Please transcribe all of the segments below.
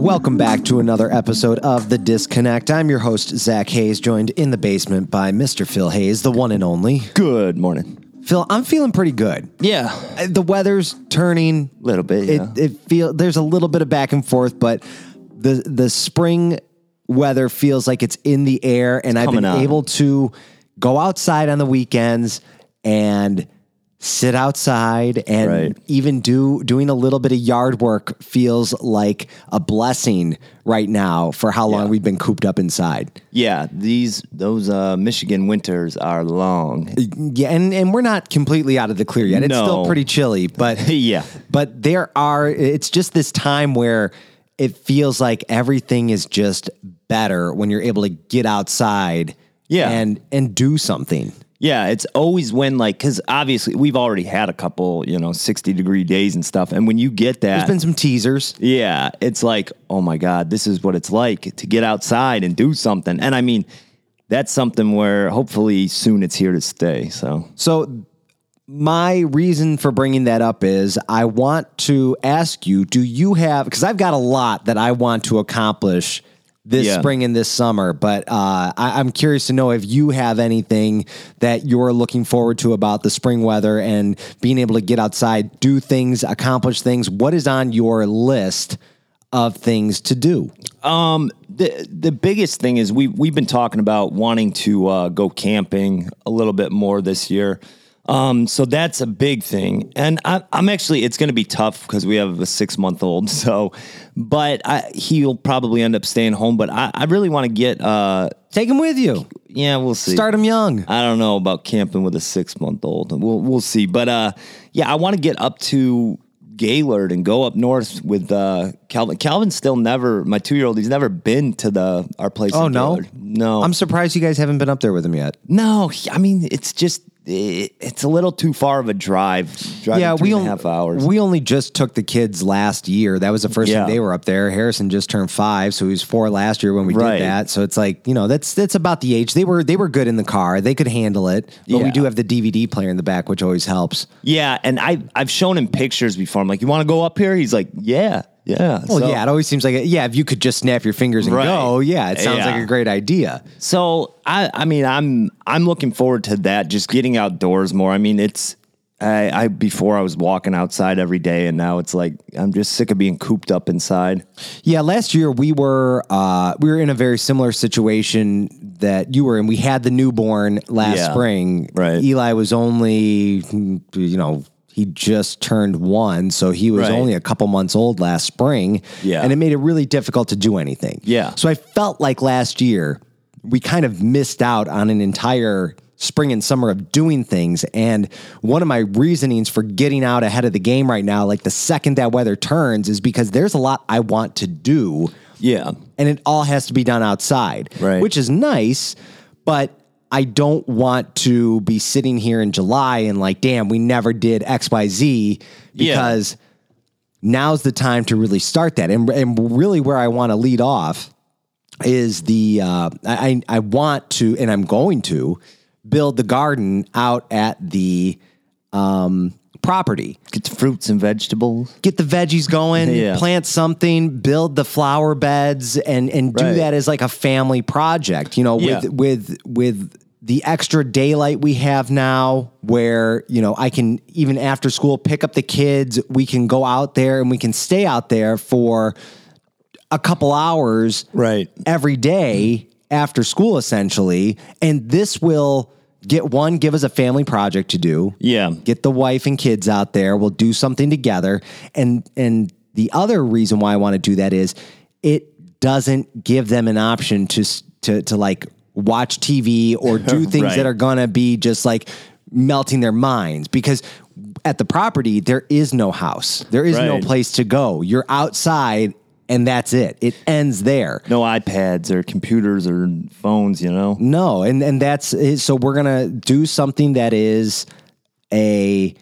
Welcome back to another episode of The Disconnect. I'm your host, Zach Hayes, joined in the basement by Mr. Phil Hayes, the one and only. Good morning. Phil, I'm feeling pretty good. Yeah, Uh, The weather's turning. a little bit. It, Yeah. it feel there's a little bit of back and forth, but the the spring weather feels like it's in the air, and I've been coming on. able to go outside on the weekends and sit outside and Right. even do doing a little bit of yard work feels like a blessing right now for how long Yeah. we've been cooped up inside. yeah, these those uh, Michigan winters are long. Yeah, and, and we're not completely out of the clear yet. It's still pretty chilly, but Yeah. But there are it's just this time where it feels like everything is just better when you're able to get outside Yeah. and and do something. Yeah, it's always when like because obviously we've already had a couple you know sixty degree days and stuff, and when you get that, There's been some teasers. yeah, it's like oh my god, this is what it's like to get outside and do something. And I mean, that's something where hopefully soon it's here to stay. So So my reason for bringing that up is I want to ask you, do you have because I've got a lot that I want to accomplish this Yeah. spring and this summer, but uh, I, I'm curious to know if you have anything that you're looking forward to about the spring weather and being able to get outside, do things, accomplish things. What is on your list of things to do? Um, the the biggest thing is we we've been talking about wanting to uh, go camping a little bit more this year. Um, so that's a big thing, and I, I'm actually it's going to be tough because we have a six month old. So, but I, he'll probably end up staying home. But I, I really want to get. Uh, Take him with you. yeah, we'll see. Start him young. I don't know about camping with a six month old. We'll we'll see. But uh, yeah, I want to get up to Gaylord and go up north with uh, Calvin. Calvin's still never my two year old. He's never been to the our place. Oh in no, Gaylord. no, I'm surprised you guys haven't been up there with him yet. no. I mean, it's just it's a little too far of a drive. Yeah, we and a only half hours. We only just took the kids last year. That was the first Yeah. time they were up there. Harrison just turned five, so he was four last year when we Right. did that. So it's like you know that's that's about the age they were. They were good in the car. They could handle it. But we do have the DVD player in the back, which always helps. yeah, and I I've shown him pictures before. I'm like, you want to go up here? He's like, yeah, yeah. Well, So- yeah, it always seems like yeah. If you could just snap your fingers and Right. go, yeah, it sounds Yeah. like a great idea. So I, I mean, I'm I'm looking forward to that. Just getting outdoors more. I mean, it's I, I before I was walking outside every day, and now it's like I'm just sick of being cooped up inside. Yeah, last year we were uh, we were in a very similar situation that you were in. We had the newborn last Yeah, spring. right. Eli was only you know he just turned one, so he was Right. only a couple months old last spring. Yeah. and it made it really difficult to do anything. Yeah. so I felt like last year we kind of missed out on an entire spring and summer of doing things. And one of my reasonings for getting out ahead of the game right now, like the second that weather turns, is because there's a lot I want to do Yeah, and it all has to be done outside, Right. which is nice, but I don't want to be sitting here in July and like, damn, we never did XYZ Yeah. because now's the time to really start that. And, and really where I want to lead off is the uh, I, I want to and I'm going to build the garden out at the um, property get the fruits and vegetables. get the veggies going, Yeah. plant something, build the flower beds, and and do Right. that as like a family project. You know, Yeah. with with with the extra daylight we have now, where you know I can even after school pick up the kids, we can go out there and we can stay out there for a couple hours Right. every day after school essentially and this will get one give us a family project to do. Yeah. get the wife and kids out there. We'll do something together. And and the other reason why I want to do that is it doesn't give them an option to to to like watch TV or do things Right. that are going to be just like melting their minds. Because at the property there is no house. There is no place to go. You're outside and that's it it ends there No iPads or computers or phones. You know. no, and and that's so we're gonna do something that is a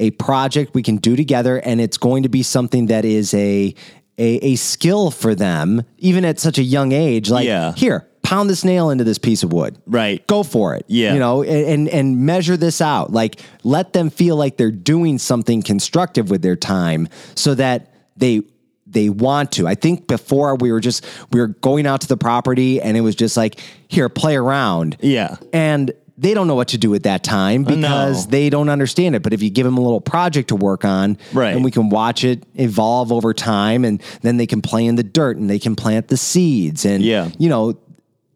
a project we can do together, and it's going to be something that is a a, a skill for them, even at such a young age. Like, Yeah. here, pound this nail into this piece of wood. Right. Go for it. Yeah. You know, and, and and measure this out. Like, let them feel like they're doing something constructive with their time, so that they they want to. I think before we were just we were going out to the property and it was just like here play around. Yeah. And they don't know what to do at that time because No. they don't understand it. But if you give them a little project to work on, Right. and we can watch it evolve over time, and then they can play in the dirt and they can plant the seeds, and Yeah. you know,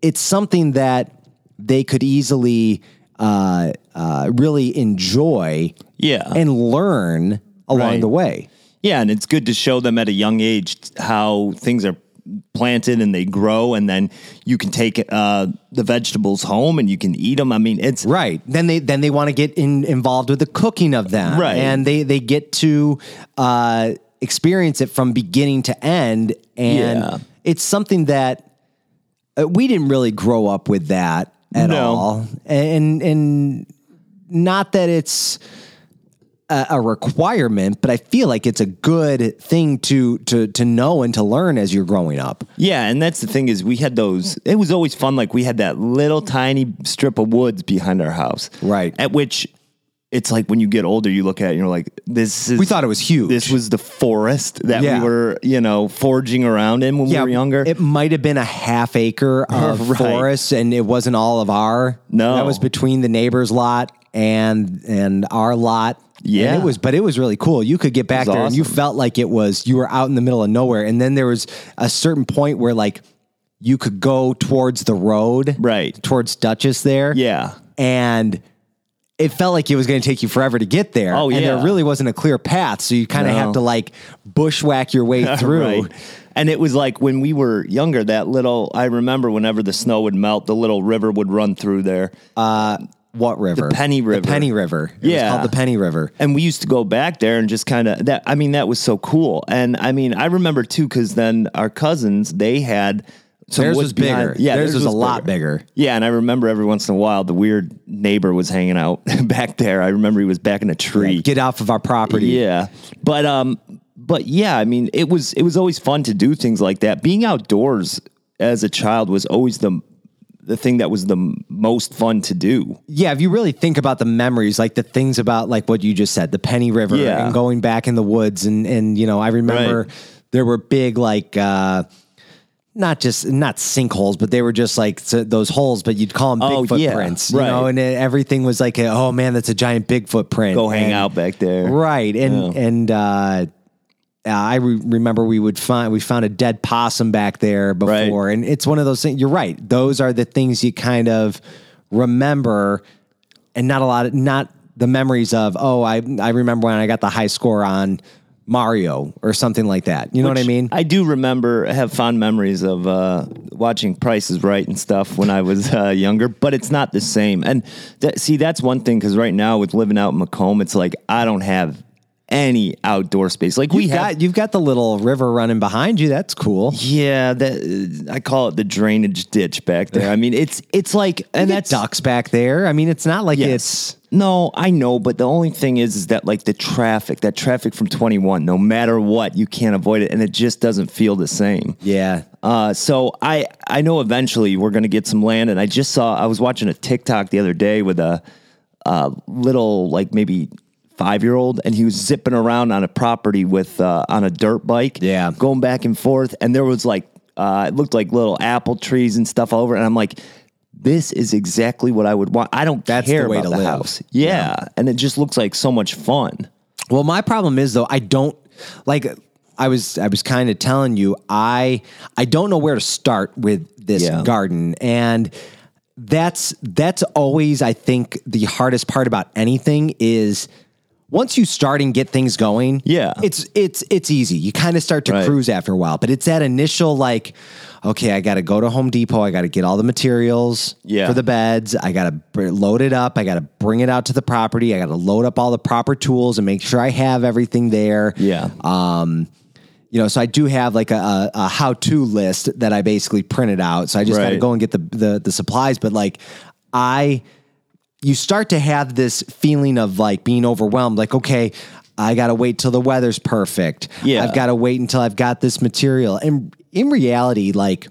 it's something that they could easily uh, uh, really enjoy, Yeah. and learn along Right. the way. Yeah, and it's good to show them at a young age how things are planted and they grow, and then you can take uh, the vegetables home and you can eat them. I mean, it's Right. Then they then they want to get in, involved with the cooking of them. Right. And they they get to uh, experience it from beginning to end. And Yeah. it's something that uh, we didn't really grow up with that at No. all. And and not that it's a, a requirement, but I feel like it's a good thing to to to know and to learn as you're growing up. Yeah, and that's the thing is we had those. It was always fun. Like we had that little tiny strip of woods behind our house, Right. At which it's like when you get older, you look at it and you're like, this is. We thought it was huge. This was the forest that Yeah. we were, you know, foraging around in when we were younger. It might have been a half acre of Right. forest, and it wasn't all of our. No. that was between the neighbor's lot and and our lot. Yeah. and it was, but it was really cool. You could get back there, and you felt like it was you were out in the middle of nowhere. And then there was a certain point where like you could go towards the road, Right. towards Duchess there, yeah. and. It felt like it was going to take you forever to get there. Oh, yeah. And there really wasn't a clear path. So you kind of No. have to like bushwhack your way through. Right. And it was like when we were younger, that little, I remember whenever the snow would melt, the little river would run through there. Uh, What river? The Penny River. The Penny River. It Yeah. was called the Penny River. and we used to go back there and just kind of that. I mean, that was so cool. And I mean, I remember too, because then our cousins, they had some Theirs was bigger. behind- Yeah, Theirs was a lot bigger. Yeah, and I remember every once in a while the weird neighbor was hanging out back there. I remember he was back in a tree. Get off of our property. Yeah, but um, but yeah, I mean, it was it was always fun to do things like that. Being outdoors as a child was always the the thing that was the m- most fun to do. Yeah, if you really think about the memories, like the things about like what you just said, the Penny River Yeah. and going back in the woods and and you know, I remember Right. there were big like uh not just not sinkholes, but they were just like those holes, but you'd call them Oh, big yeah, footprints, you know, and it, everything was like, a, oh man, that's a giant big footprint. Go hang And- out back there. right? And Yeah. and uh, I re- remember we would find we found a dead possum back there before, and it's one of those things. You're right; those are the things you kind of remember, and not a lot of not the memories of. Oh, I I remember when I got the high score on Mario or something like that. You know what I mean? I do remember, have fond memories of uh, watching Price is Right and stuff when I was uh, younger, but it's not the same. And that, see, that's one thing because right now with living out in Macomb, it's like I don't have any outdoor space. Like we You've have, got you've got the little river running behind you. That's cool. yeah, that I call it the drainage ditch back there. I mean, it's it's like, and that's ducks back there. I mean, it's not like Yes. it's No, I know, but the only thing is, is that like the traffic, that traffic from 21, no matter what, you can't avoid it, and it just doesn't feel the same. yeah. Uh, so I I know eventually we're gonna get some land, and I just saw I was watching a TikTok the other day with a, a little like maybe five year old, and he was zipping around on a property with uh, on a dirt bike, Yeah. going back and forth, and there was like uh, it looked like little apple trees and stuff all over, and I'm like. This is exactly what I would want. I don't That's the care way about to the live. house. Yeah. and it just looks like so much fun. Well, my problem is though I don't like I was I was kind of telling you I I don't know where to start with this Yeah. garden and that's that's always I think the hardest part about anything is once you start and get things going, Yeah. it's it's it's easy. You kind of start to Right. cruise after a while, but it's that initial like, okay, I got to go to Home Depot, I got to get all the materials Yeah. for the beds, I got to br- load it up, I got to bring it out to the property, I got to load up all the proper tools and make sure I have everything there. Yeah. Um, you know, so I do have like a, a, how-to list that I basically printed out. So I just got to go and get the, the the supplies. But like, I, you start to have this feeling of like being overwhelmed. Like, okay, I got to wait till the weather's perfect. Yeah. I've got to wait until I've got this material. And in reality, like,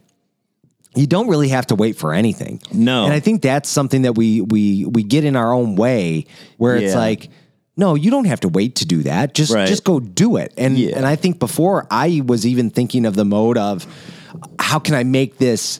you don't really have to wait for anything. No. and I think that's something that we we we get in our own way, where it's like. no, you don't have to wait to do that. Just Right. just go do it. And Yeah. and I think before I was even thinking of the mode of how can I make this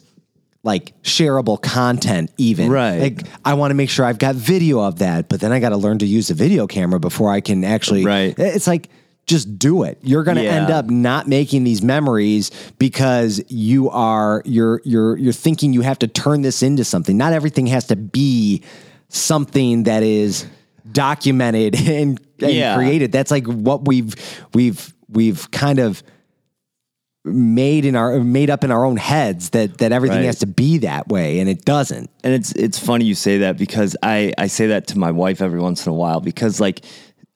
like shareable content even Right. like i want to make sure i've got video of that but then i got to learn to use a video camera before i can actually Right. it's like just do it you're going to Yeah. end up not making these memories because you are you're you're you're thinking you have to turn this into something not everything has to be something that is documented and, and Yeah. created that's like what we've we've we've kind of made in our made up in our own heads that that everything Right. has to be that way and it doesn't. And it's it's funny you say that because I I say that to my wife every once in a while because like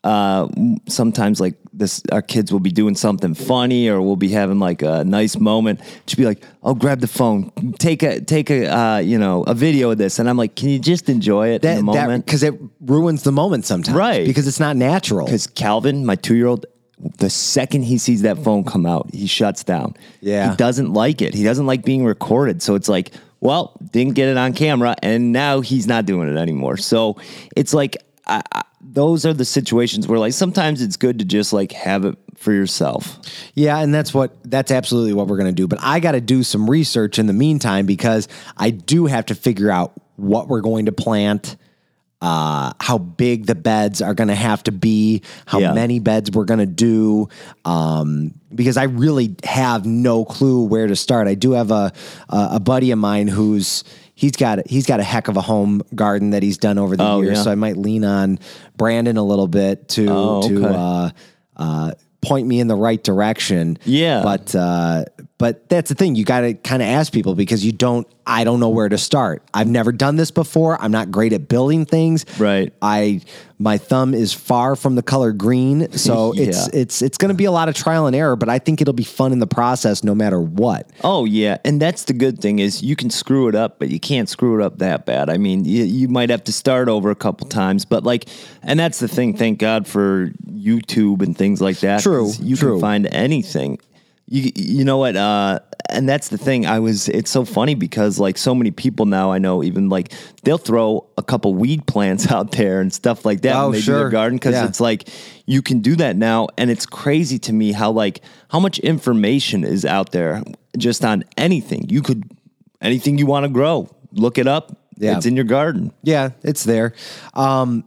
uh sometimes like this our kids will be doing something funny or we'll be having like a nice moment. She'll be like i'll grab the phone. Take a take a uh you know a video of this. And i'm like can you just enjoy it in that the moment? because it ruins the moment sometimes Right. because it's not natural. Because calvin my two-year-old the second he sees that phone come out he shuts down. Yeah. he doesn't like it. He doesn't like being recorded. So it's like well didn't get it on camera and now he's not doing it anymore. So it's like I, I, those are the situations where like sometimes it's good to just like have it for yourself. Yeah, and that's what that's absolutely what we're going to do. But I got to do some research in the meantime because I do have to figure out what we're going to plant, uh, how big the beds are going to have to be, how Yeah. many beds we're going to do. Um, because I really have no clue where to start. I do have a a, a buddy of mine who's he's got he's got a heck of a home garden that he's done over the Oh, years. yeah. So I might lean on Brandon a little bit to Oh, to uh, uh, point me in the right direction. Yeah. But uh, but that's the thing. You got to kind of ask people because you don't. I don't know where to start. I've never done this before. I'm not great at building things. Right. I my thumb is far from the color green, so it's Yeah. it's it's going to be a lot of trial and error. But I think it'll be fun in the process, no matter what. Oh yeah, and that's the good thing is you can screw it up, but you can't screw it up that bad. I mean, you, you might have to start over a couple times, but like, and that's the thing. Thank God for YouTube and things like that. True, You true. can find anything. You you know what? Uh, and that's the thing. I was. It's so funny because like so many people now I know even like they'll throw a couple weed plants out there and stuff like that Oh, when they do sure. their garden because Yeah. it's like you can do that now and it's crazy to me how like how much information is out there just on anything you could anything you want to grow look it up Yeah. it's in your garden Yeah, it's there. Um,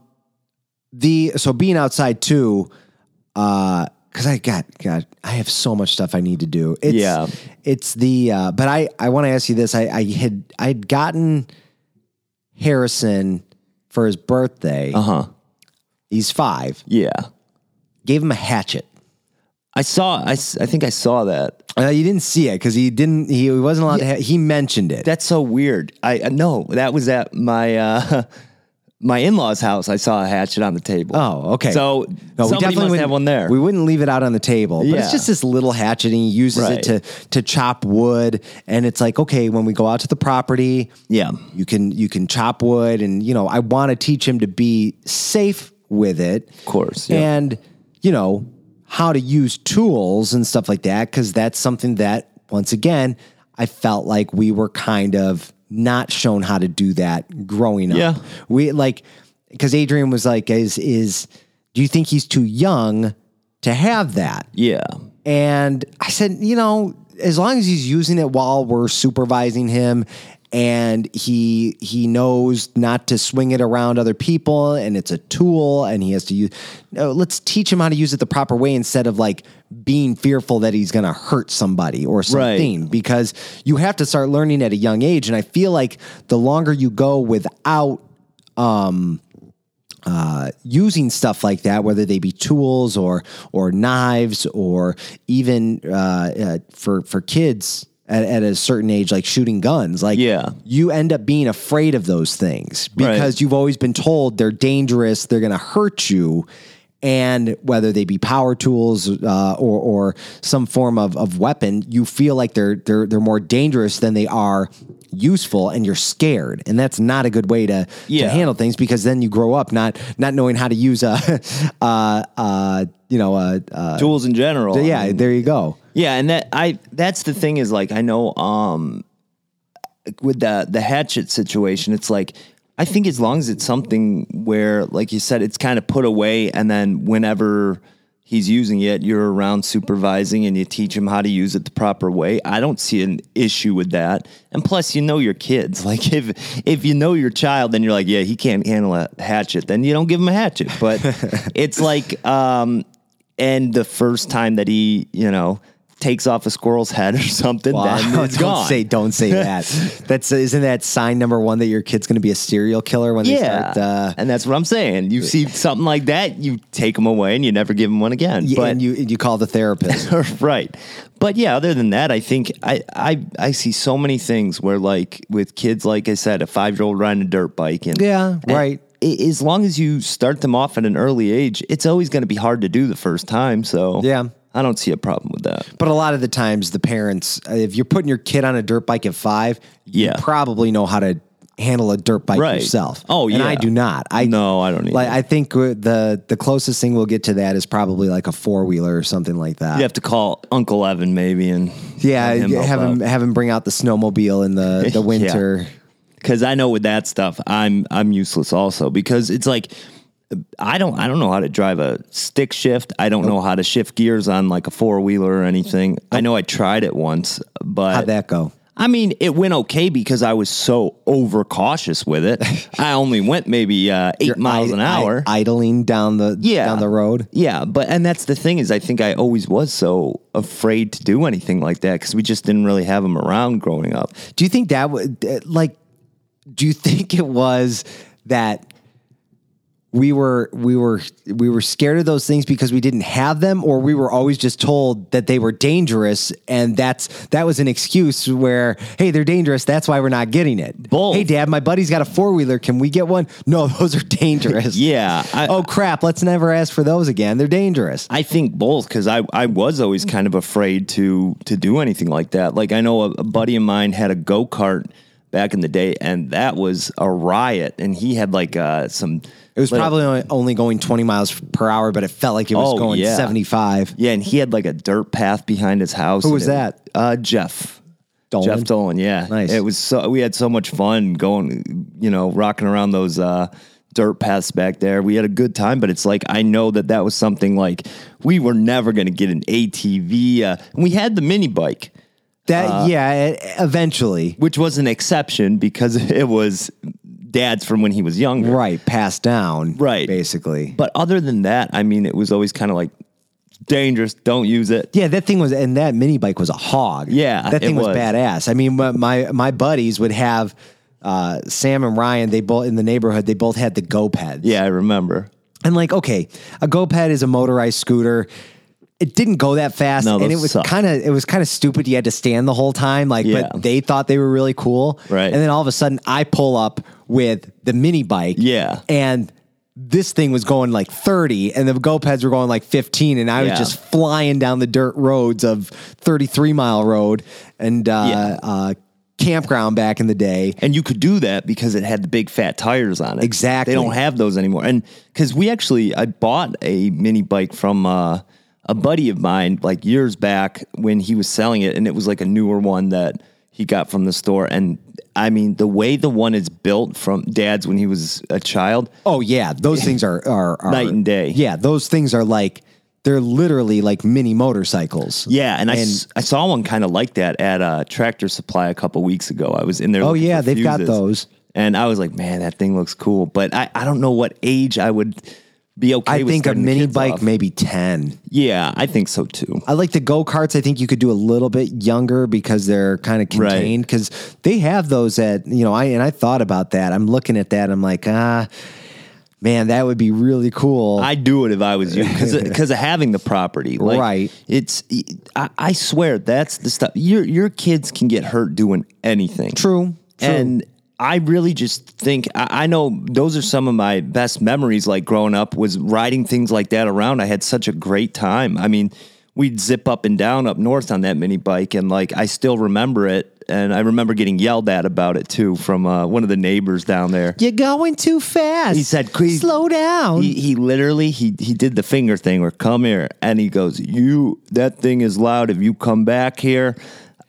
the so being outside too, uh, because I got God, I have so much stuff I need to do. It's, Yeah. it's the uh, but I I want to ask you this. I I had I had gotten Harrison for his birthday. uh-huh He's five. yeah Gave him a hatchet. i saw I, I think i saw that Uh, you didn't see it because he didn't. He wasn't allowed to. Ha- he mentioned it. that's so weird i uh, no that was at my uh my in-laws house i saw a hatchet on the table Oh, okay. so No, somebody must wouldn't- have one there We wouldn't leave it out on the table. But it's just this little hatchet and he uses Right. it to to chop wood. And it's like, okay, when we go out to the property, Yeah. you can you can chop wood and you know, I want to teach him to be safe with it. Of course, yeah. And, you know, how to use tools and stuff like that, because that's something that once again, I felt like we were kind of not shown how to do that growing up. Yeah. We like because Adrian was like, is is do you think he's too young to have that? yeah And I said, you know, as long as he's using it while we're supervising him and he he knows not to swing it around other people and it's a tool and he has to use no, let's teach him how to use it the proper way instead of like being fearful that he's going to hurt somebody or something. Because you have to start learning at a young age and I feel like the longer you go without uh, using stuff like that, whether they be tools or or knives or even uh, uh, for for kids at, at a certain age, like shooting guns, like Yeah. you end up being afraid of those things because Right. you've always been told they're dangerous, they're going to hurt you. And whether they be power tools uh, or, or some form of, of weapon, you feel like they're they're they're more dangerous than they are useful, and you're scared, and that's not a good way to, to handle things because then you grow up not not knowing how to use a uh uh you know uh, uh tools in general I yeah mean, there you go Yeah, and that I that's the thing is like I know um with the the hatchet situation, it's like I think as long as it's something where, like you said, it's kind of put away, and then whenever he's using it, you're around supervising and you teach him how to use it the proper way. I don't see an issue with that. And plus, you know your kids. Like if if you know your child, then you're like, yeah, he can't handle a hatchet. Then you don't give him a hatchet. But it's like, um, and the first time that he, you know takes off a squirrel's head or something, Wow. then it's don't gone. say don't say that. That's isn't that sign number one that your kid's going to be a serial killer when they start. Uh, and that's what I'm saying. You see something like that, you take them away and you never give them one again. yeah, but and you you call the therapist. right. But yeah, other than that, I think I, I I see so many things where like with kids, like I said, a five year old riding a dirt bike and Yeah, and right. As long as you start them off at an early age, it's always going to be hard to do the first time. So Yeah. I don't see a problem with that. But a lot of the times, the parents, uh, if you're putting your kid on a dirt bike at five, Yeah. you probably know how to handle a dirt bike Right. yourself. Oh, and I do not. I No, I don't Like. I think uh, the the closest thing we'll get to that is probably like a four wheeler or something like that. You have to call Uncle Evan maybe and yeah, let him help have him out. have him bring out the snowmobile in the the Yeah. winter. because I know with that stuff, I'm I'm useless also because it's like I don't I don't know how to drive a stick shift. I don't know how to shift gears on like a four wheeler or anything. I know I tried it once, but How'd that go? I mean, it went okay because I was so overcautious with it. I only went maybe uh, 8 miles an hour. idling down the yeah, down the road. Yeah, but and that's the thing is, I think I always was so afraid to do anything like that because we just didn't really have them around growing up. Do you think that would like? Do you think it was that we were we were we were scared of those things because we didn't have them, or we were always just told that they were dangerous, and that's that was an excuse where hey they're dangerous, that's why we're not getting it. Both. Hey, Dad, my buddy's got a four wheeler. Can we get one? No, those are dangerous. Yeah, I- oh crap! Let's never ask for those again. They're dangerous. I think both because I, I was always kind of afraid to to do anything like that. Like I know a, a buddy of mine had a go kart back in the day, and that was a riot. And he had like uh, some. It was little- probably only, going twenty miles per hour, but it felt like it was Oh, going yeah. seventy five. yeah, and he had like a dirt path behind his house. Who was it- that? Uh, Jeff. Dolan? Jeff Dolan, yeah, Nice. It was so we had so much fun going, you know, rocking around those uh, dirt paths back there. We had a good time, but it's like I know that that was something like we were never going to get an ATV. Uh, we had the mini bike. That Uh, yeah, e- eventually, which was an exception because it was dad's from when he was younger. right, passed down, Right. basically. But other than that, I mean, it was always kind of like dangerous. Don't use it. yeah, that thing was, and that mini bike was a hog. Yeah, that thing it was. was. badass. I mean, my my, buddies would have uh, Sam and Ryan. They both in the neighborhood. They both had the GoPeds. Yeah, I remember. and like, okay, a GoPed is a motorized scooter. It didn't go that fast, No, and it was kind of it was kind of stupid. You had to stand the whole time, like, Yeah. but they thought they were really cool, Right. And then all of a sudden, I pull up with the mini bike, Yeah. and this thing was going like 30 and the GoPeds were going like 15 and I was just flying down the dirt roads of 33 mile road and uh, Yeah. uh, campground back in the day. And you could do that because it had the big fat tires on it. Exactly. They don't have those anymore. And because we actually, I bought a mini bike from uh, a buddy of mine like years back when he was selling it, and it was like a newer one that he got from the store. And I mean, the way the one is built from dad's when he was a child, Oh yeah, those things are, are, are Night and day. Yeah, those things are like they're literally like mini motorcycles. Yeah, and, I, s- I saw one kind of like that at uh, Tractor Supply a couple weeks ago. I was in there. Oh, yeah, they've got those. and I was like, man, that thing looks cool. But I, I don't know what age I would be okay. I with think a mini bike off. maybe 10. Yeah, I think so too. I like the go karts. I think you could do a little bit younger because they're kind of contained. Because they have those at you know. I and I thought about that. I'm looking at that. I'm like, ah, man, that would be really cool. I'd do it if I was you because of having the property. Like, Right. It's I, I swear that's the stuff. Your your kids can get hurt doing anything. True, true. And I really just think I, I know those are some of my best memories. Like growing up was riding things like that around. I had such a great time. I mean, we'd zip up and down up north on that mini bike, and like I still remember it. And I remember getting yelled at about it too from uh, one of the neighbors down there. You're going too fast. He said, "Please slow down. He, he literally he he did the finger thing or come here, and he goes, "You that thing is loud. If you come back here,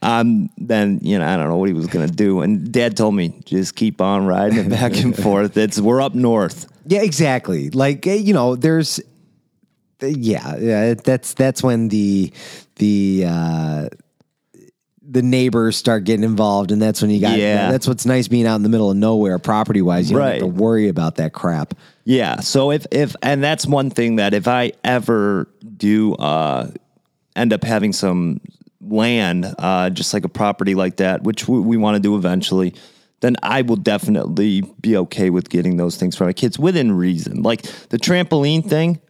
Um, then you know I don't know what he was gonna do, and Dad told me just keep on riding it back and forth. It's we're up north. Yeah, exactly. Like eh, you know, there's yeah, yeah. That's that's when the the uh, the neighbors start getting involved, and that's when you got. Yeah. that's what's nice being out in the middle of nowhere, property wise. You don't have to worry about that crap. Yeah. So if if and that's one thing that if I ever do uh, end up having some land, uh, just like a property like that, which we, we want to do eventually, then I will definitely be okay with getting those things for my kids within reason. Like the trampoline thing.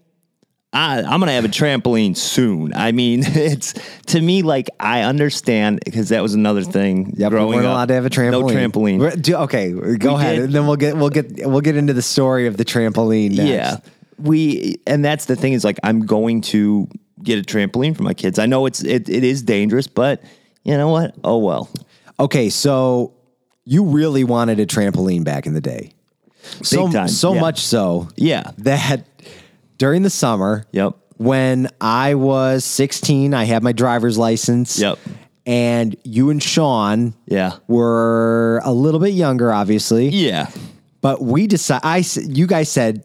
I, I'm gonna have a trampoline soon. I mean, it's to me like I understand because that was another thing. Yep, we weren't up. allowed to have a trampoline. No trampoline. Do- okay, go We ahead, did. and then we'll get we'll get we'll get into the story of the trampoline. Next. Yeah. We and that's the thing is like I'm going to get a trampoline for my kids. I know it's it, it is dangerous, but you know what? Oh well. Okay, so you really wanted a trampoline back in the day. so time, so yeah. much so Yeah. that during the summer, Yep. when I was 16, I had my driver's license. Yep. And you and Sean Yeah. were a little bit younger, obviously. Yeah. But we decided, I, you guys said,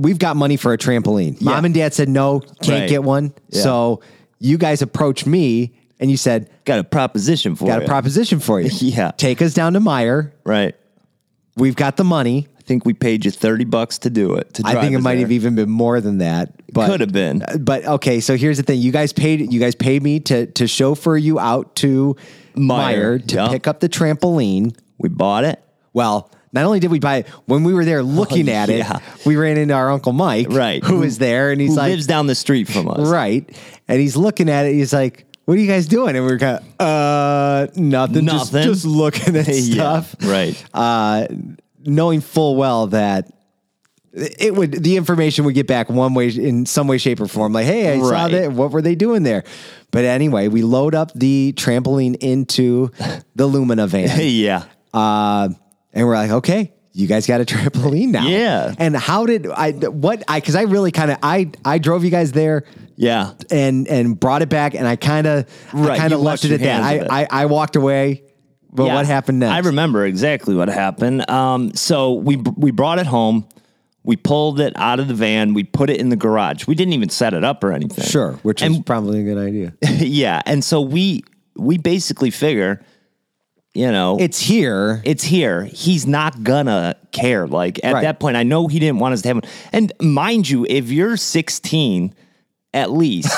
we've got money for a trampoline. Mom and dad said, no, can't Right. get one. Yeah. So you guys approached me and you said, Got a proposition for got you. Got a proposition for you. Yeah. Take us down to Meijer. right. We've got the money. I think we paid you 30 bucks to do it. To I think it might there. have even been more than that. But Could have been. Uh, but okay, so here's the thing: you guys paid you guys paid me to to chauffeur you out to Meijer, Meijer, to yeah. pick up the trampoline. We bought it. Well, not only did we buy it, when we were there looking at Oh, yeah. it, we ran into our uncle Mike, Right. who was there, and he's Who like, lives down the street from us. right, and he's looking at it. He's like, "What are you guys doing?" And we are kind of, uh, nothing, just Nothing. just looking at Yeah, stuff, right. uh, knowing full well that it would the information would get back one way in some way, shape, or form. Like, hey, I saw that. What were they doing there? But anyway, we load up the trampoline into the Lumina van, yeah. uh, and we're like, okay. You guys got a trampoline now, Yeah. And how did I? What I? Because I really kind of I I drove you guys there Yeah. and and brought it back, and I kind of I Right, kind of left it at that. I, it. I I walked away. But Yeah. what happened next? I remember exactly what happened. Um, so we we brought it home. We pulled it out of the van. We put it in the garage. We didn't even set it up or anything. Sure, which is And- probably a good idea. yeah, and so we we basically figure, you know, It's here. it's here. He's not gonna care. Like at Right. that point, I know he didn't want us to have one. And mind you, if you're 16, at least,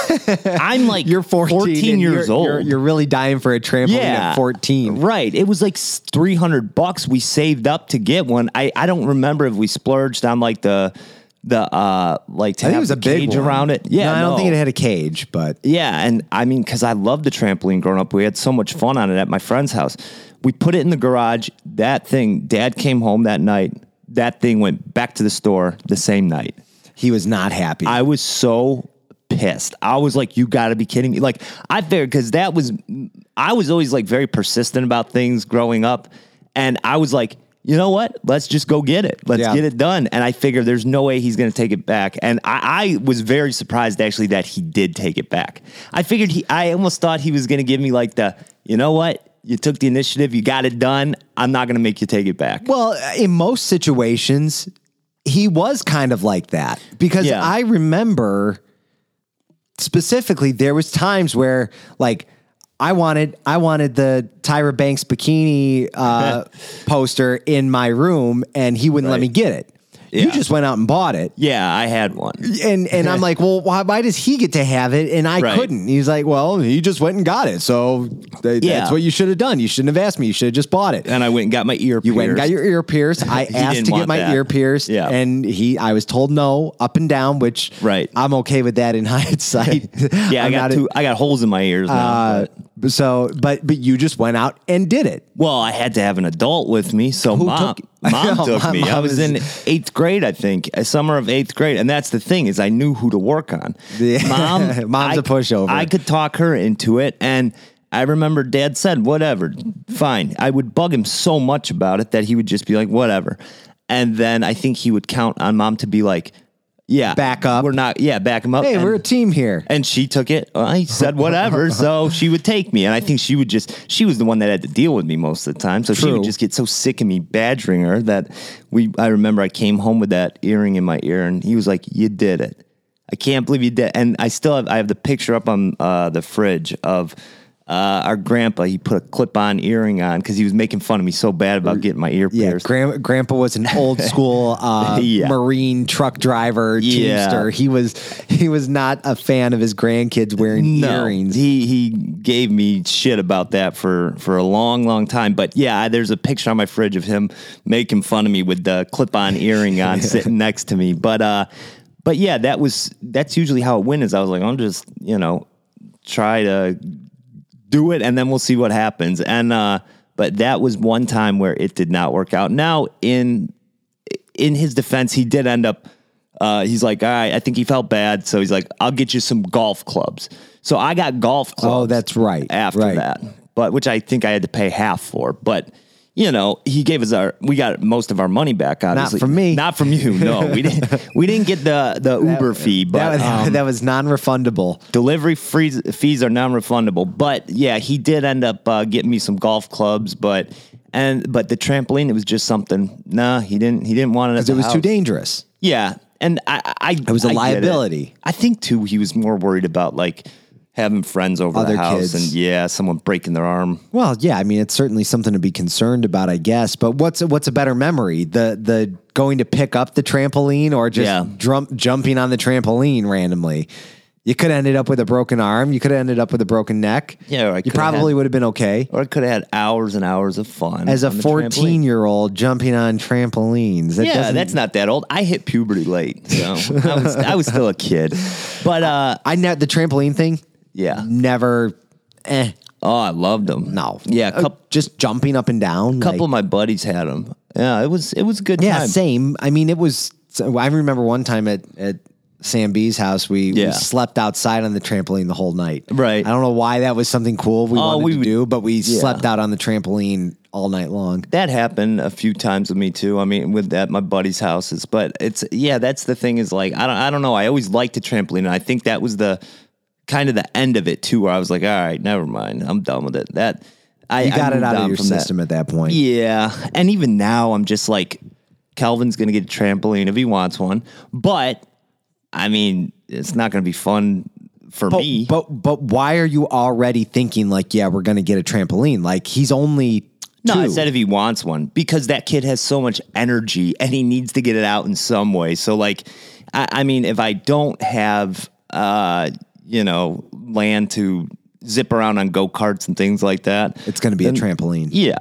I'm like You're 14, and years you're, old. You're, you're really dying for a trampoline yeah, at 14. Right. It was like 300 bucks we saved up to get one. I, I don't remember if we splurged on like the the uh like to I think it was a big cage one. around it. Yeah, No, I don't no. think it had a cage, but Yeah, and I mean, because I loved the trampoline growing up, we had so much fun on it at my friend's house. We put it in the garage. That thing, Dad came home that night. That thing went back to the store the same night. he was not happy. I was so pissed. I was like, "You got to be kidding me!" Like I figured because that was, I was always like very persistent about things growing up, and I was like, you know what? Let's just go get it. Let's Yeah. get it done. And I figured there's no way he's going to take it back. And I, I was very surprised actually that he did take it back. I figured he, I almost thought he was going to give me like the, you know what? You took the initiative. You got it done. I'm not going to make you take it back. well, uh, in most situations, he was kind of like that because Yeah. I remember specifically there was times where like I wanted I wanted the Tyra Banks bikini uh, poster in my room and he wouldn't let me get it. You just went out and bought it. Yeah, I had one. And and I'm like, well, why, why does he get to have it and I Right. couldn't? He's like, well, he just went and got it, so th- Yeah. that's what you should have done. You shouldn't have asked me. You should have just bought it. And I went and got my ear You went and got your ear pierced. I He asked didn't to get want my that. ear pierced, Yeah. and he, I was told no, up and down, which Right. I'm okay with that in hindsight. Yeah, I I'm got not two. I got holes in my ears now. uh, but- so, but but you just went out and did it. well, I had to have an adult with me, so Who mom, took- mom Oh, took me. I was is- in eighth grade, I think, a summer of eighth grade, and that's the thing is I knew who to work on. Yeah. Mom, Mom's I- a pushover. I could talk her into it, and I remember Dad said, "Whatever, fine." I would bug him so much about it that he would just be like, "Whatever," and then I think he would count on Mom to be like. Yeah, back up. We're not. Yeah, back him up. hey, and, we're a team here. and she took it. I said whatever, so she would take me, and I think she would just. She was the one that had to deal with me most of the time, so she would just get so sick of me badgering her that we. I remember I came home with that earring in my ear, and he was like, "You did it." I can't believe you did. And I still have. I have the picture up on uh, the fridge of. Uh, our grandpa, he put a clip-on earring on because he was making fun of me so bad about getting my ear Yeah, pierced. Gran- Grandpa was an old school uh, Yeah. marine truck driver, Yeah. teamster. He was he was not a fan of his grandkids wearing No, earrings. he he gave me shit about that for for a long, long time. But yeah, I- there's a picture on my fridge of him making fun of me with the clip-on earring on, sitting next to me. But uh, but yeah, that was that's usually how it went. Is I was like, I'll just you know try to do it, and then we'll see what happens. And uh, but that was one time where it did not work out. Now in in his defense, he did end up. Uh, he's like, all right, I think he felt bad, so he's like, I'll get you some golf clubs. So I got golf clubs. Oh, that's right. After Right. that, but which I think I had to pay half for, but. You know, he gave us our. We got most of our money back. Obviously, not from me. Not from you. No, we didn't. We didn't get the the Uber fee, but that was, um, that was non-refundable. delivery fees fees are non-refundable but yeah he did end up uh, getting me some golf clubs but and but the trampoline it was just something nah he didn't he didn't want it because It was too dangerous. yeah and i i it was a liability. i think too he was more worried about like having friends over Other the house kids. and yeah someone breaking their arm Well, yeah, I mean, it's certainly something to be concerned about, I guess. But what's what's a better memory? The the going to pick up the trampoline or just Yeah. drum, jumping on the trampoline randomly? You could have ended up with a broken arm. You could have ended up with a broken neck. Yeah, I you probably had- would have been okay. or i could have had hours and hours of fun As a on the trampoline. 14 year old jumping on trampolines. That yeah, that's not that old. I hit puberty late, so I was I was still a kid. But uh, I ne- the trampoline thing. Yeah. never. Eh, oh, I loved them. no. yeah, a Uh, couple, just jumping up and down. A couple like- of my buddies had them. Yeah, it was it was a good Yeah, time. same. I mean, it was. I remember one time at at Sam B's house, we, we slept outside on the trampoline the whole night. Right. I don't know why that was something cool we Oh, wanted we to do, but we Yeah. slept out on the trampoline all night long. That happened a few times with me too. I mean, with at my buddies' houses. But it's yeah, that's the thing is like I don't I don't know. I always liked the trampoline, and I think that was the kind of the end of it too, where I was like, all right, never mind, I'm done with it. That I You got I it out of your from that. system at that point. Yeah. And even now, I'm just like, Calvin's going to get a trampoline if he wants one. But, I mean, it's not going to be fun for But, me. but but why are you already thinking like, yeah, we're gonna get a trampoline? Like he's only no, I said if he wants one because that kid has so much energy and he needs to get it out in some way. So, like, I, I mean, if I don't have, uh, you know, land to zip around on go karts and things like that, it's gonna be a trampoline. yeah.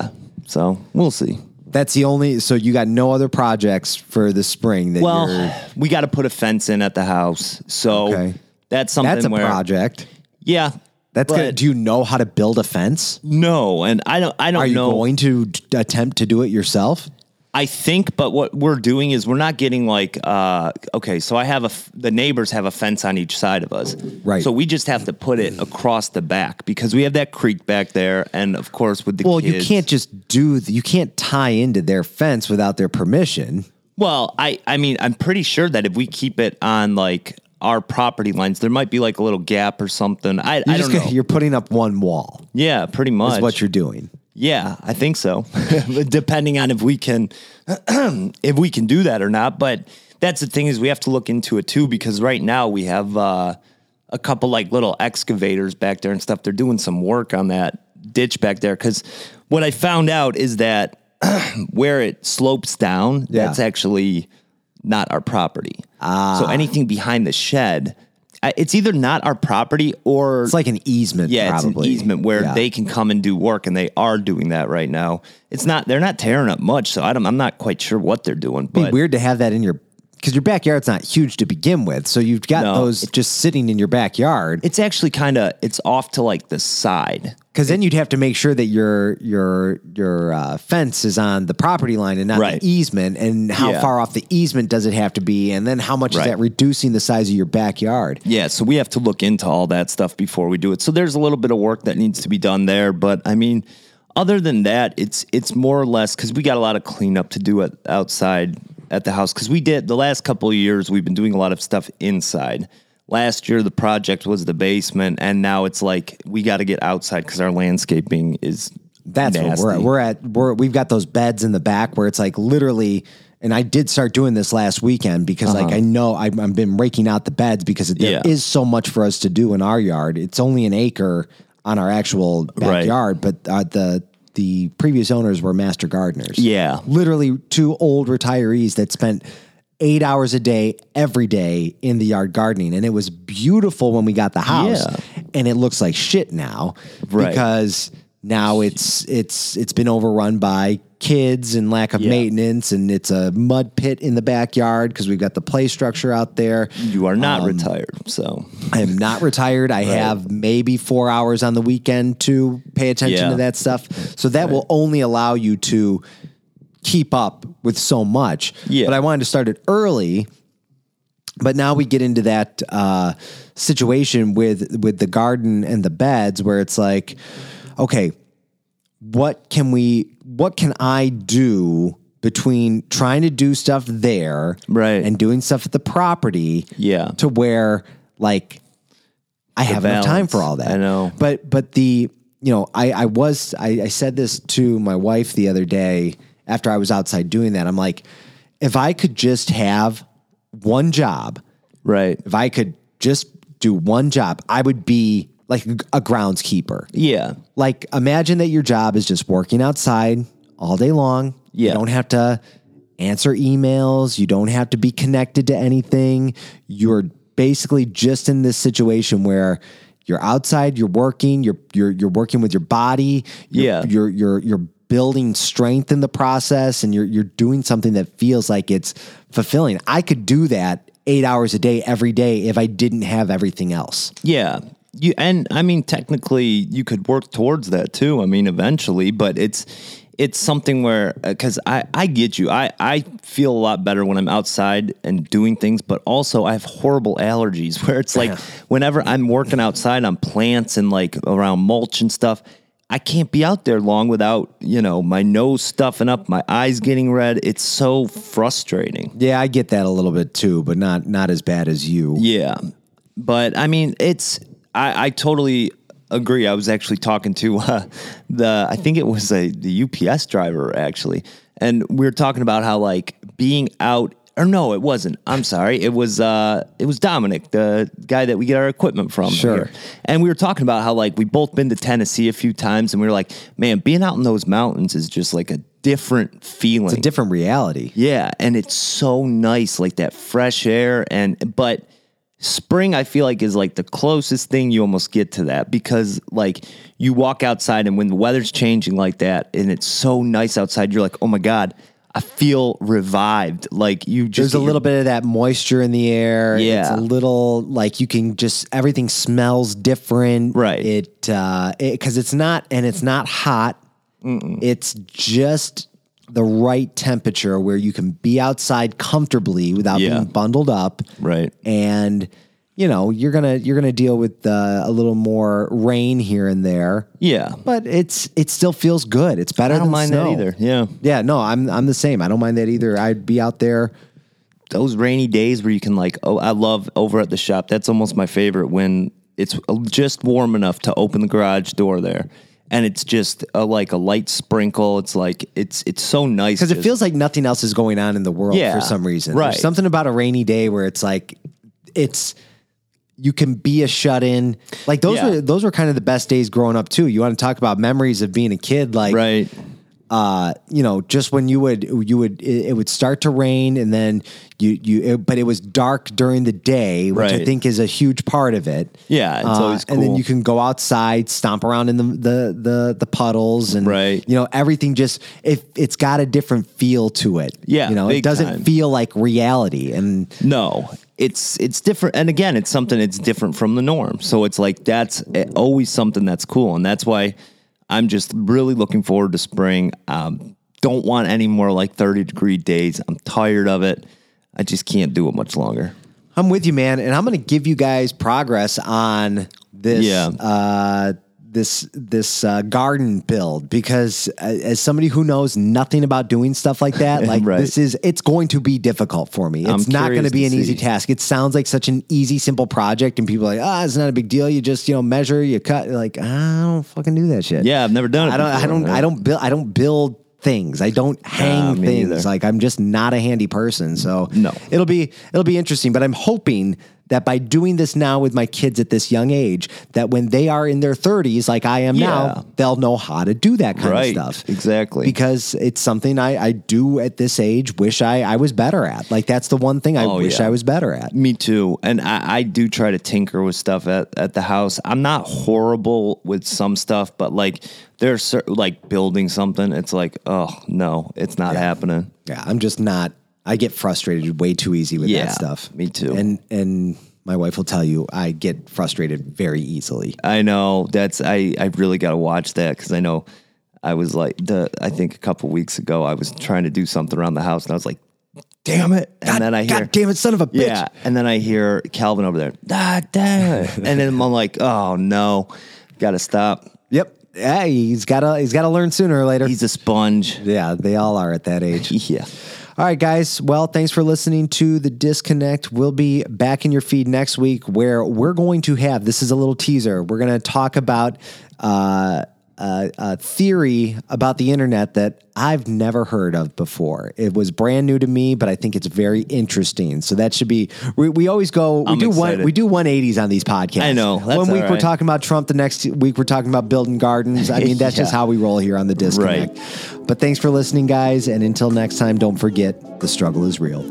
So we'll see. That's the only. So you got no other projects for the spring that Well, you're. we got to put a fence in at the house. So Okay. that's something That's a where, project. Yeah. That's but good. Do you know how to build a fence? No, and I don't I don't Are you know. going to d- attempt to do it yourself? I think, but what we're doing is we're not getting like uh okay, so I have a f- the neighbors have a fence on each side of us. Right. So we just have to put it across the back because we have that creek back there and of course with the Well, you kids- can't just do. The, you can't tie into their fence without their permission. Well, I I mean, I'm pretty sure that if we keep it on like our property lines, there might be like a little gap or something. I, You're I just don't know. gonna, you're putting up one wall. yeah, pretty much. Is what you're doing. Yeah, I think so. Depending on if we can if we can do that or not. But that's the thing is we have to look into it too because right now we have uh, a couple like little excavators back there and stuff. They're doing some work on that ditch back there because what I found out is that where it slopes down, Yeah. that's actually not our property. Ah. So anything behind the shed, it's either not our property or It's like an easement. yeah, probably. it's an easement where Yeah. they can come and do work, and they are doing that right now. It's not they're not tearing up much, so I don't, I'm not quite sure what they're doing. Be But weird to have that in your because your backyard's not huge to begin with. So you've got No. those just sitting in your backyard. it's actually kind of it's off to like the side. Because then you'd have to make sure that your your your uh, fence is on the property line and not Right. the easement. And how Yeah. far off the easement does it have to be? And then how much Right. is that reducing the size of your backyard? Yeah, so we have to look into all that stuff before we do it. So there's a little bit of work that needs to be done there, but I mean, other than that, it's it's more or less because we got a lot of cleanup to do at, outside at the house because we did the last couple of years. We've been doing a lot of stuff inside. Last year, the project was the basement, and now it's like we got to get outside because our landscaping is That's nasty. what we're at. We're at. We're we've got those beds in the back where it's like literally. And I did start doing this last weekend because, like, I know I've, I've been raking out the beds because there is Yeah. so much for us to do in our yard. It's only an acre on our actual backyard, but uh, the the previous owners were master gardeners. Yeah. literally two old retirees that spent eight hours a day every day in the yard gardening, and it was beautiful when we got the house. Yeah. And it looks like shit now Right. because now it's it's it's been overrun by kids and lack of Yeah. maintenance, and it's a mud pit in the backyard because we've got the play structure out there. You are not Um, retired, so I am not retired. I have maybe four hours on the weekend to pay attention Yeah. to that stuff. So that will only allow you to keep up with so much. Yeah. But I wanted to start it early. But now we get into that uh, situation with with the garden and the beds where it's like, okay, what can we what can I do between trying to do stuff there Right. and doing stuff at the property Yeah. to where like I have enough time for all that. I know. But but the you know, I I was I, I said this to my wife the other day after I was outside doing that. I'm like, if I could just have one job, right. if I could just do one job, I would be like a groundskeeper. Yeah, Like imagine that your job is just working outside all day long. Yeah. You don't have to answer emails, you don't have to be connected to anything. You're basically just in this situation where you're outside, you're working, you're you're you're working with your body, you're, Yeah. you're you're you're building strength in the process and you're you're doing something that feels like it's fulfilling. I could do that 8 hours a day every day if I didn't have everything else. yeah. You and I mean, technically, you could work towards that too. I mean, eventually, but it's it's something where uh, because I I get you. I I feel a lot better when I'm outside and doing things, but also I have horrible allergies where it's like whenever I'm working outside on plants and like around mulch and stuff. I can't be out there long without, you know, my nose stuffing up, my eyes getting red. It's so frustrating. Yeah, I get that a little bit too, but not not as bad as you. Yeah. But I mean, it's, I, I totally agree. I was actually talking to uh, the, I think it was a, the UPS driver actually. And we were talking about how like being out, or no, it wasn't. I'm sorry. It was, uh, it was Dominic, the guy that we get our equipment from. Sure. here. And we were talking about how like we both been to Tennessee a few times and we were like, man, being out in those mountains is just like a different feeling. It's a different reality. Yeah, and it's so nice, like that fresh air. And but spring, I feel like is like the closest thing you almost get to that because like you walk outside and when the weather's changing like that and it's so nice outside, you're like, oh my god, I feel revived. Like you just There's a little bit of that moisture in the air. Yeah. It's a little like you can just everything smells different. Right. It uh because it's not and it's not hot. It's just the right temperature where you can be outside comfortably without Yeah. being bundled up. Right. And you know, you're gonna you're gonna deal with uh, a little more rain here and there. Yeah. But it's it still feels good. It's better I don't than mind snow. that either. Yeah. Yeah, no, I'm I'm the same. I don't mind that either. I'd be out there. those rainy days where you can like oh I love over at the shop. That's almost my favorite when it's just warm enough to open the garage door there. And it's just a, like a light sprinkle. It's like it's it's so nice because it feels like nothing else is going on in the world Yeah, for some reason. right. There's something about a rainy day where it's like it's you can be a shut in. Like those Yeah. were those were kind of the best days growing up too. You want to talk about memories of being a kid, like right. Uh, you know, just when you would you would it, it would start to rain and then you you it, but it was dark during the day, which I think is a huge part of it. Yeah, it's Uh, always And then you can go outside, stomp around in the the the, the puddles, and Right. you know everything. Just if it's got a different feel to it. Yeah, you know, it doesn't time. feel like reality. And No, it's it's different, and again, it's something that's different from the norm. So it's like that's eh, always something that's cool, and that's why I'm just really looking forward to spring. Um, don't want any more like 30 degree days. I'm tired of it. I just can't do it much longer. I'm with you, man. And I'm going to give you guys progress on this Yeah. uh, this this uh, garden build because uh, as somebody who knows nothing about doing stuff like that, like Right. this is it's going to be difficult for me. It's I'm not going to be an easy task. It sounds like such an easy, simple project, and people are like, ah, it's not a big deal. You just you know measure, you cut. Like I don't fucking do that shit. Yeah, I've never done it. I don't. I don't. I don't build. I don't build things. I don't hang me things. neither. Like I'm just not a handy person. So No. it'll be it'll be interesting. But I'm hoping that by doing this now with my kids at this young age, that when they are in their 30s, like I am Yeah. now, they'll know how to do that kind Right, of stuff. exactly. Because it's something I, I do at this age. Wish I I was better at. Like that's the one thing I Oh, wish yeah. I was better at. Me too. And I, I do try to tinker with stuff at, at the house. I'm not horrible with some stuff, but like there's like building something. It's like, oh no, it's not happening. Yeah, I'm just not. I get frustrated way too easy with Yeah, that stuff. me too. And and my wife will tell you I get frustrated very easily. I know that's I I really got to watch that because I know I was like the I think a couple weeks ago I was trying to do something around the house and I was like, damn it, and God, then I hear. God damn it, son of a bitch. Yeah, and then I hear Calvin over there. Ah, damn it. and then I'm like, oh no, got to stop. Yep. Yeah, he's gotta he's gotta learn sooner or later. He's a sponge. yeah, they all are at that age. Yeah. All right, guys. Well, thanks for listening to the disconnect. We'll be back in your feed next week where we're going to have this is a little teaser. We're going to talk about uh, uh, a theory about the internet that I've never heard of before. It was brand new to me, but I think it's very interesting. So that should be. We, we always go. We I'm do one. We do one eighties on these podcasts. I know. That's one week all we're talking about Trump. The next week we're talking about building gardens. I mean, that's just how we roll here on the disconnect. But thanks for listening, guys. And until next time, don't forget the struggle is real.